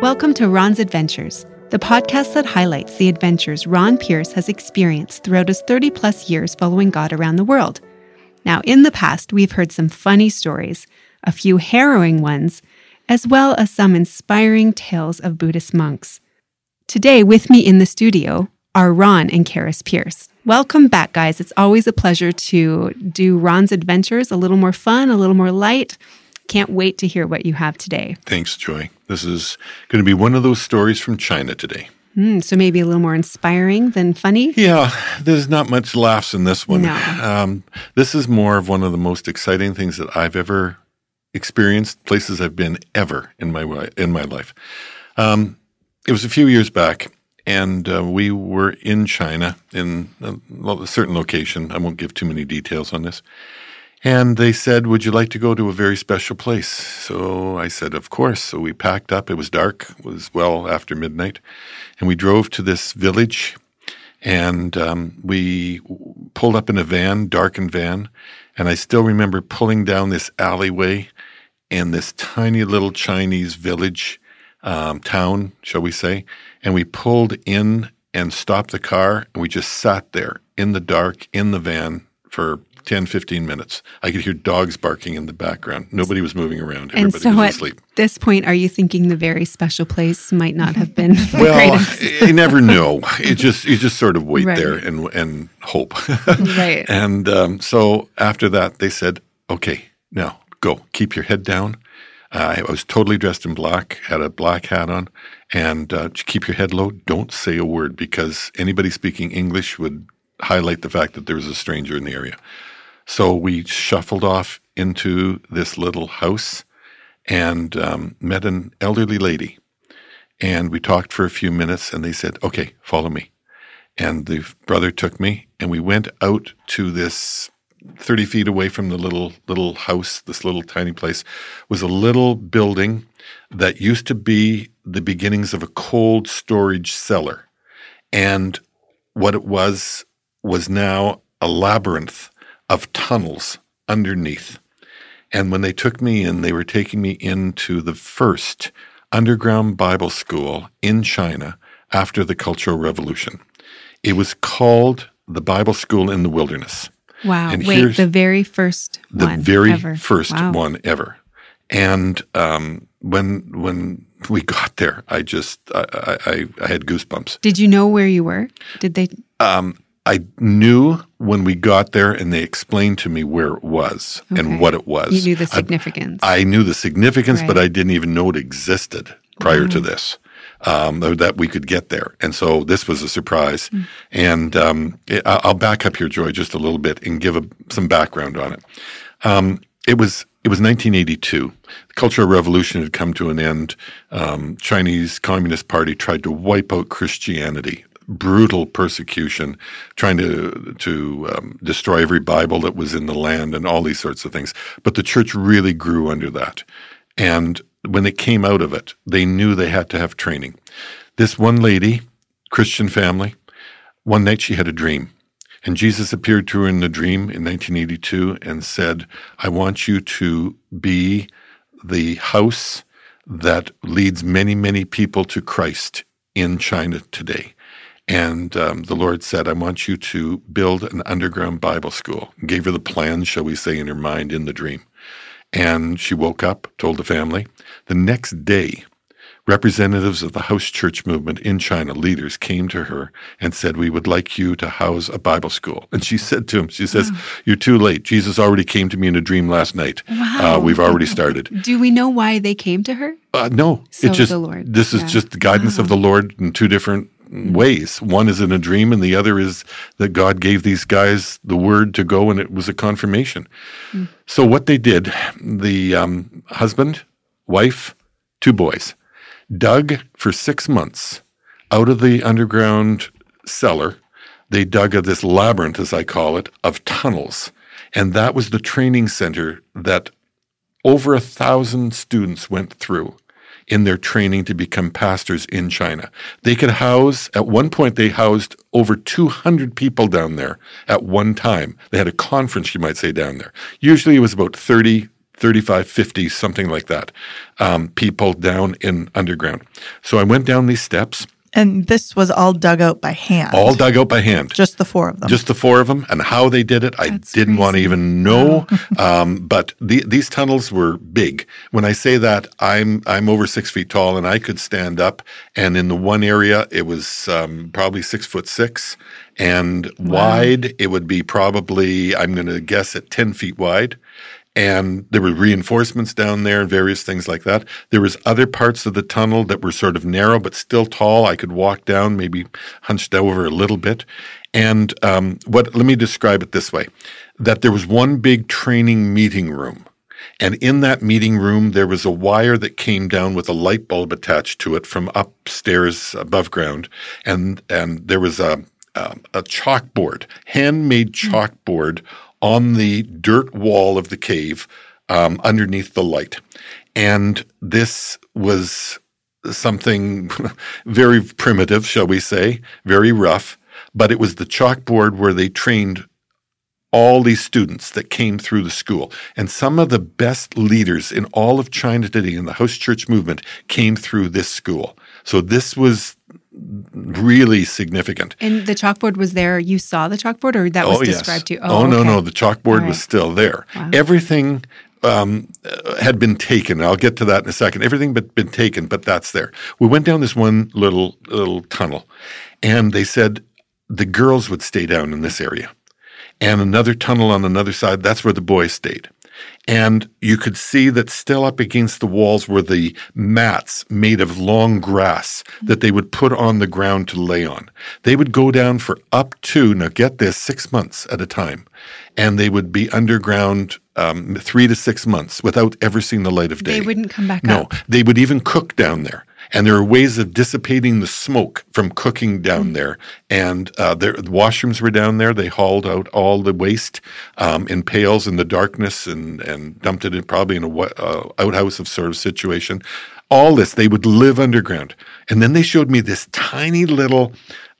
Welcome to Ron's Adventures, the podcast that highlights the adventures Ron Pierce has experienced throughout his 30 plus years following God around the world. Now, in the past, we've heard some funny stories, a few harrowing ones, as well as some inspiring tales of Buddhist monks. Today, with me in the studio are Ron and Karis Pierce. Welcome back, guys. It's always a pleasure to do Ron's Adventures, a little more fun, a little more light. Can't wait to hear what you have today. Thanks, Joy. This is going to be one of those stories from China today. Mm, so maybe a little more inspiring than funny? Yeah, there's not much laughs in this one. No. Um, this is more of one of the most exciting things that I've ever experienced, places I've been ever in my in my life. Um, it was a few years back, and uh, we were in China in a certain location. I won't give too many details on this. And they said, Would you like to go to a very special place? So I said, Of course. So we packed up. It was dark, it was well after midnight. And we drove to this village and um, we pulled up in a van, darkened van. And I still remember pulling down this alleyway in this tiny little Chinese village, um, town, shall we say. And we pulled in and stopped the car and we just sat there in the dark in the van for 10, 15 minutes. I could hear dogs barking in the background. Nobody was moving around. And Everybody so was at asleep. this point, are you thinking the very special place might not have been Well, you never know. It just you just sort of wait Right. there and and hope. Right. And um, so after that, they said, "Okay, now go. Keep your head down." Uh, I was totally dressed in black, had a black hat on, and uh, keep your head low. Don't say a word because anybody speaking English would highlight the fact that there was a stranger in the area. So we shuffled off into this little house and um, met an elderly lady. And we talked for a few minutes, and they said, Okay, follow me. And the brother took me, and we went out to this 30 feet away from the little little house, this little tiny place, was a little building that used to be the beginnings of a cold storage cellar. And what it was was now a labyrinth of tunnels underneath. And when they took me in, they were taking me into the first underground Bible school in China after the Cultural Revolution. It was called the Bible School in the Wilderness, Wow. and Wait, the very first the one. very ever. first Wow. one ever. And um, when when we got there, I just I, I, I- I had goosebumps. Did you know where you were? Did they? Um, I knew when we got there, and they explained to me where it was Okay. and what it was. You knew the I- significance. I knew the significance, but I didn't even know it existed prior to this, um, that we could get there. And so this was a surprise. Mm. And um, it, I- I'll back up here, Joy, just a little bit and give a, some background on it. Um, it was it was 1982. The Cultural Revolution had come to an end. Um, Chinese Communist Party tried to wipe out Christianity. Brutal persecution, trying to to um, destroy every Bible that was in the land, and all these sorts of things. But the church really grew under that. And when it came out of it, they knew they had to have training. This one lady, Christian family, one night she had a dream. And Jesus appeared to her in the dream in 1982 and said, I want you to be the house that leads many, many people to Christ in China today. And um, the Lord said, I want you to build an underground Bible school. Gave her the plan, shall we say, in her mind in the dream. And she woke up, told the family. The next day, representatives of the house church movement in China, leaders, came to her and said, We would like you to house a Bible school. And she said to him, She says, You're too late. Jesus already came to me in a dream last night. Wow. Uh, we've already started. Do we know why they came to her? Uh, no, So it just the Lord, this is yeah. just the guidance of the Lord in two different ways. One is in a dream, and the other is that God gave these guys the word to go, and it was a confirmation. So what they did, the um, husband, wife, two boys, dug for six months out of the underground cellar. They dug a, this labyrinth, as I call it, of tunnels, and that was the training center that over a thousand students went through in their training to become pastors in China. They could house, at one point, they housed over 200 people down there at one time. They had a conference, you might say, down there. Usually it was about 30, 35, 50, something like that, um, people down in underground. So I went down these steps. And this was all dug out by hand. All dug out by hand. Just the four of them. Just the four of them, and how they did it, I That's didn't want to even know. um, but the, these tunnels were big. When I say that, I'm I'm over six feet tall, and I could stand up. And in the one area, it was um, probably six foot six, and wide. It would be probably I'm going to guess at ten feet wide. And there were reinforcements down there and various things like that. There was other parts of the tunnel that were sort of narrow but still tall. I could walk down, maybe hunched over a little bit. And um, what? Let me describe it this way: that there was one big training meeting room, and in that meeting room there was a wire that came down with a light bulb attached to it from upstairs above ground, and and there was a um, a chalkboard, handmade chalkboard on the dirt wall of the cave um, underneath the light. And this was something very primitive, shall we say, very rough, but it was the chalkboard where they trained all these students that came through the school. And some of the best leaders in all of China today in the house church movement came through this school. So this was really significant. And the chalkboard was there. You saw the chalkboard, or that was described to you? Oh, no, okay. no. The chalkboard All was still there. Wow. Everything um, uh, had been taken. I'll get to that in a second. Everything but been taken, but that's there. We went down this one little little tunnel, and they said the girls would stay down in this area, and another tunnel on another side. That's where the boys stayed. And you could see that still up against the walls were the mats made of long grass that they would put on the ground to lay on. They would go down for up to, now get this, six months at a time. And they would be underground um, three to six months without ever seeing the light of day. They wouldn't come back No, up. they would even cook down there. And there are ways of dissipating the smoke from cooking down there. And uh, there, the washrooms were down there. They hauled out all the waste um, in pails in the darkness and, and dumped it in probably in a uh, outhouse of sort of situation. All this, they would live underground. And then they showed me this tiny little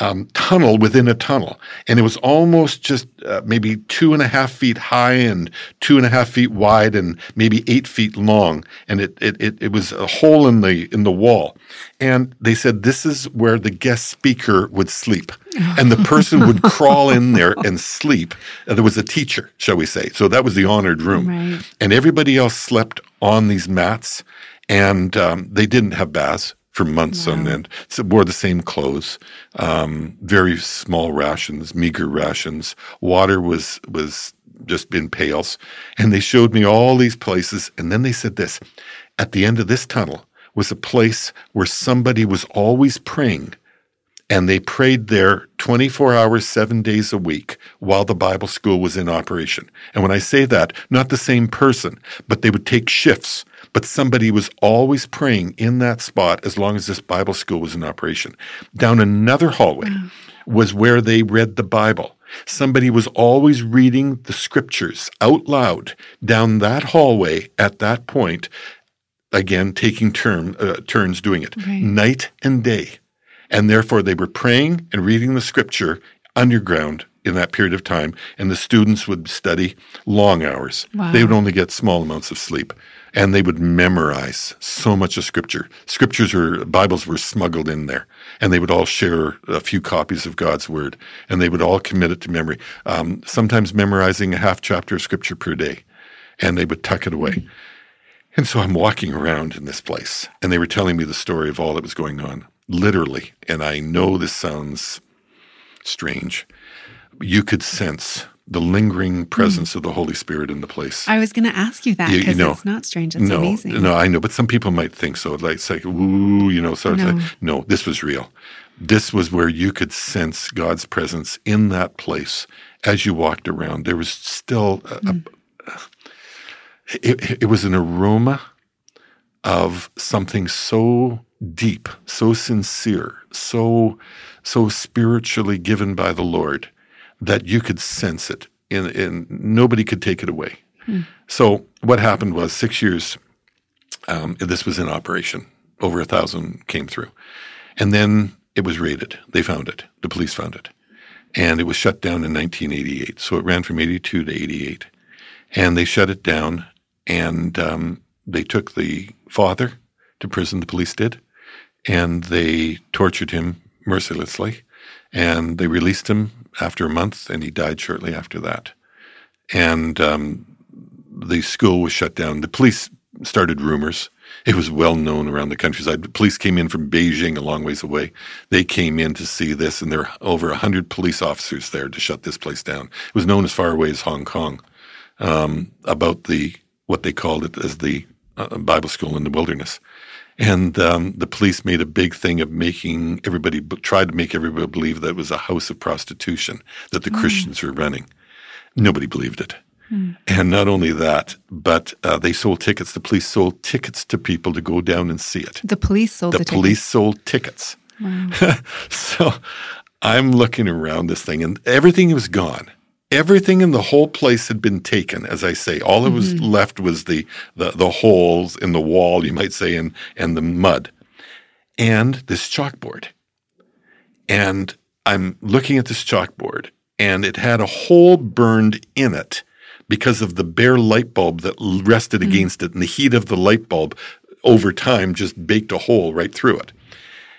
um, tunnel within a tunnel. And it was almost just uh, maybe two and a half feet high and two and a half feet wide and maybe eight feet long. And it, it, it, it was a hole in the, in the wall. And they said this is where the guest speaker would sleep. And the person would crawl in there and sleep. Uh, there was a teacher, shall we say. So that was the honored room. Right. And everybody else slept on these mats. And um, they didn't have baths for months on end. So wore the same clothes, um, very small rations, meager rations. Water was was just in pails, and they showed me all these places. And then they said this: at the end of this tunnel was a place where somebody was always praying. And they prayed there 24 hours, seven days a week while the Bible school was in operation. And when I say that, not the same person, but they would take shifts. But somebody was always praying in that spot as long as this Bible school was in operation. Down another hallway was where they read the Bible. Somebody was always reading the scriptures out loud down that hallway at that point, again, taking term, uh, turns doing it Right. night and day. And therefore, they were praying and reading the scripture underground in that period of time. And the students would study long hours. Wow. They would only get small amounts of sleep. And they would memorize so much of scripture. Scriptures or Bibles were smuggled in there. And they would all share a few copies of God's word. And they would all commit it to memory, um, sometimes memorizing a half chapter of scripture per day. And they would tuck it away. And so I'm walking around in this place, and they were telling me the story of all that was going on, literally. And I know this sounds strange. You could sense the lingering hmm. presence of the Holy Spirit in the place. I was going to ask you that You- you because know, it's not strange. It's no, amazing. no, I know, but some people might think so. Like, it's like, ooh, you know, sort of. No. Like, no, this was real. This was where you could sense God's presence in that place as you walked around. There was still, a, a- hmm. it, it was an aroma of something so deep, so sincere, so so spiritually given by the Lord that you could sense it, and, and nobody could take it away. So what happened was six years. Um, this was in operation. Over a thousand came through, and then it was raided. They found it. The police found it, and it was shut down in 1988. So it ran from 82 to 88, and they shut it down and um, they took the father to prison. The police did, and they tortured him mercilessly, and they released him after a month, and he died shortly after that. And um, the school was shut down. The police started rumors. It was well known around the countryside. The police came in from Beijing, a long ways away. They came in to see this, and there were over 100 police officers there to shut this place down. It was known as far away as Hong Kong um, about the what they called it as the uh, Bible school in the wilderness. And um, the police made a big thing of making everybody, tried to make everybody believe that it was a house of prostitution that the mm. Christians were running. Nobody believed it. Mm. And not only that, but uh, they sold tickets. The police sold tickets to people to go down and see it. The police sold the, the police tickets. sold tickets. Wow. so I'm looking around this thing, and everything was gone. Everything in the whole place had been taken, as I say. All that was mm-hmm. left was the, the the holes in the wall, you might say, and and the mud, and this chalkboard. And I'm looking at this chalkboard, and it had a hole burned in it because of the bare light bulb that rested mm. against it, and the heat of the light bulb over time just baked a hole right through it.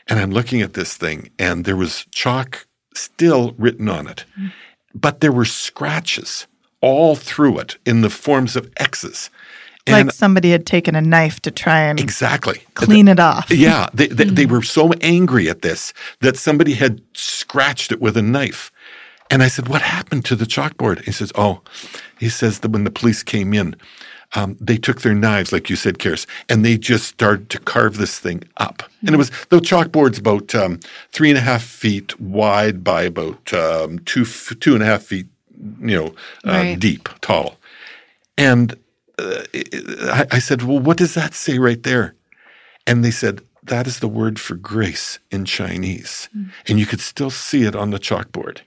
And I'm looking at this thing, and there was chalk still written on it, mm. But there were scratches all through it in the forms of X's. And like somebody had taken a knife to try and exactly clean it off. Yeah, they, they, they, mm. were so angry at this that somebody had scratched it with a knife. And I said, What happened to the chalkboard? He says, Oh, he says that when the police came in, um, they took their knives, like you said, Karis, and they just started to carve this thing up. Mm-hmm. And it was the chalkboard's about um, three and a half feet wide by about um, two two and a half feet, you know, uh, right. deep, tall. And uh, I, I said, "Well, what does that say right there?" And they said, "That is the word for grace in Chinese," mm-hmm. and you could still see it on the chalkboard.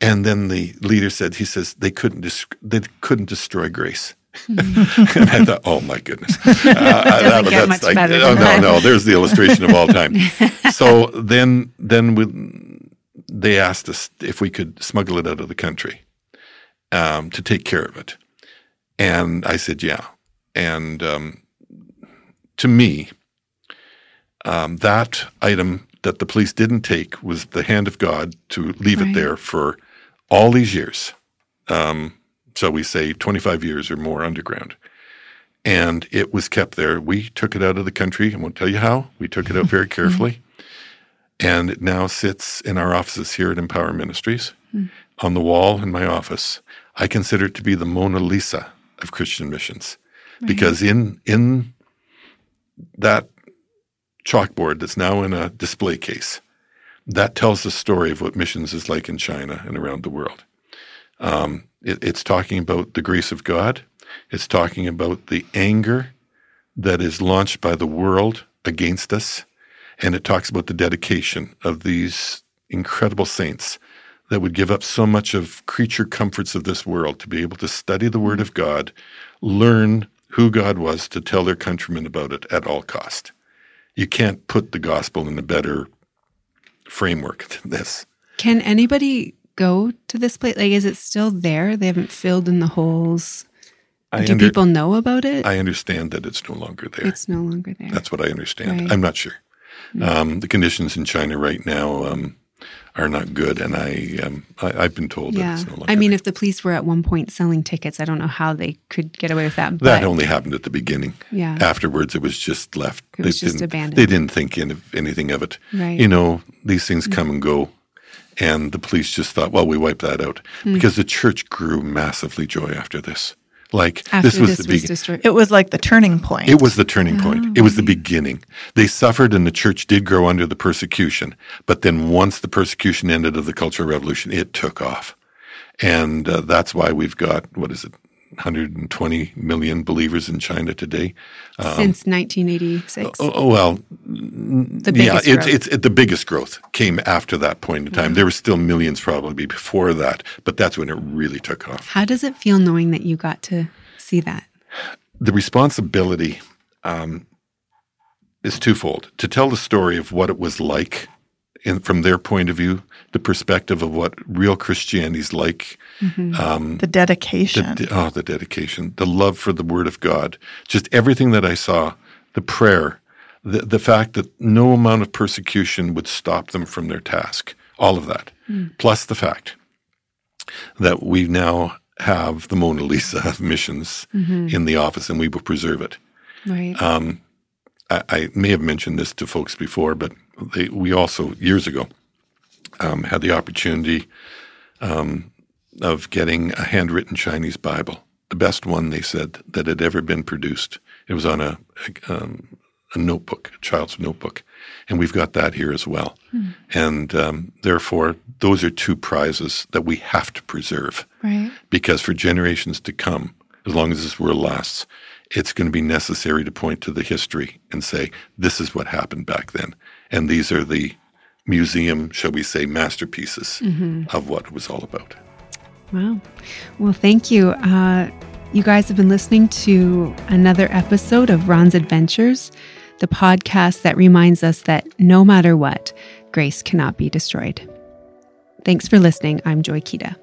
And then the leader said, he says, they couldn't, they couldn't destroy grace. And I thought, oh my goodness. Uh, that, get much like, oh, no, no, there's the illustration of all time. so then, then we, they asked us if we could smuggle it out of the country um, to take care of it. And I said, yeah. And um, to me, um, that item that the police didn't take was the hand of God to leave right. it there for all these years. Um, so we say 25 years or more underground. And it was kept there. We took it out of the country. I won't tell you how. We took it out very carefully. and it now sits in our offices here at Empower Ministries mm. on the wall in my office. I consider it to be the Mona Lisa of Christian missions right. because in in that chalkboard that's now in a display case. That tells the story of what missions is like in China and around the world. Um, it, it's talking about the grace of God. It's talking about the anger that is launched by the world against us. And it talks about the dedication of these incredible saints that would give up so much of creature comforts of this world to be able to study the Word of God, learn who God was, to tell their countrymen about it at all cost you can't put the gospel in a better framework than this. Can anybody go to this place? Like, is it still there? They haven't filled in the holes. I Do under, people know about it? I understand that it's no longer there. It's no longer there. That's what I understand. Right. I'm not sure. Mm-hmm. Um, the conditions in China right now, um, are not good, and I, um, I have been told yeah. that it's no longer. I mean, if the police were at one point selling tickets, I don't know how they could get away with that. That only happened at the beginning. Yeah. Afterwards, it was just left. It was they just abandoned. They didn't think anything of it. Right. You know, these things come and go. And the police just thought, well, we wipe that out mm. because the church grew massively joy after this. Like After this was this the beginning. It was like the turning point. It was the turning point. Oh, it was the beginning. They suffered, and the church did grow under the persecution. But then, once the persecution ended of the Cultural Revolution, it took off, and uh, that's why we've got what is it, 120 million believers in China today. Um, Since 1986. Oh, oh, well, the biggest yeah, it's it, the biggest growth came after that point in time. Yeah. There were still millions probably before that, but that's when it really took off. How does it feel knowing that you got to see that? The responsibility um, is twofold to tell the story of what it was like in, from their point of view, the perspective of what real Christianity is like. Um, The dedication. the, oh, the dedication, the love for the Word of God, just everything that I saw, the prayer, the, the fact that no amount of persecution would stop them from their task, all of that, plus the fact that we now have the Mona Lisa of missions in the office and we will preserve it. Right. Um, I, I may have mentioned this to folks before, but they, we also years ago um, had the opportunity um, of getting a handwritten Chinese Bible, the best one they said that had ever been produced. It was on a a, um, a notebook, a child's notebook, and we've got that here as well. And um, therefore, those are two prizes that we have to preserve right. because for generations to come, as long as this world lasts, it's going to be necessary to point to the history and say, this is what happened back then. And these are the museum, shall we say, masterpieces of what it was all about. Wow. Well, thank you. Uh, you guys have been listening to another episode of Ron's Adventures, the podcast that reminds us that no matter what, grace cannot be destroyed. Thanks for listening. I'm Joy Kita.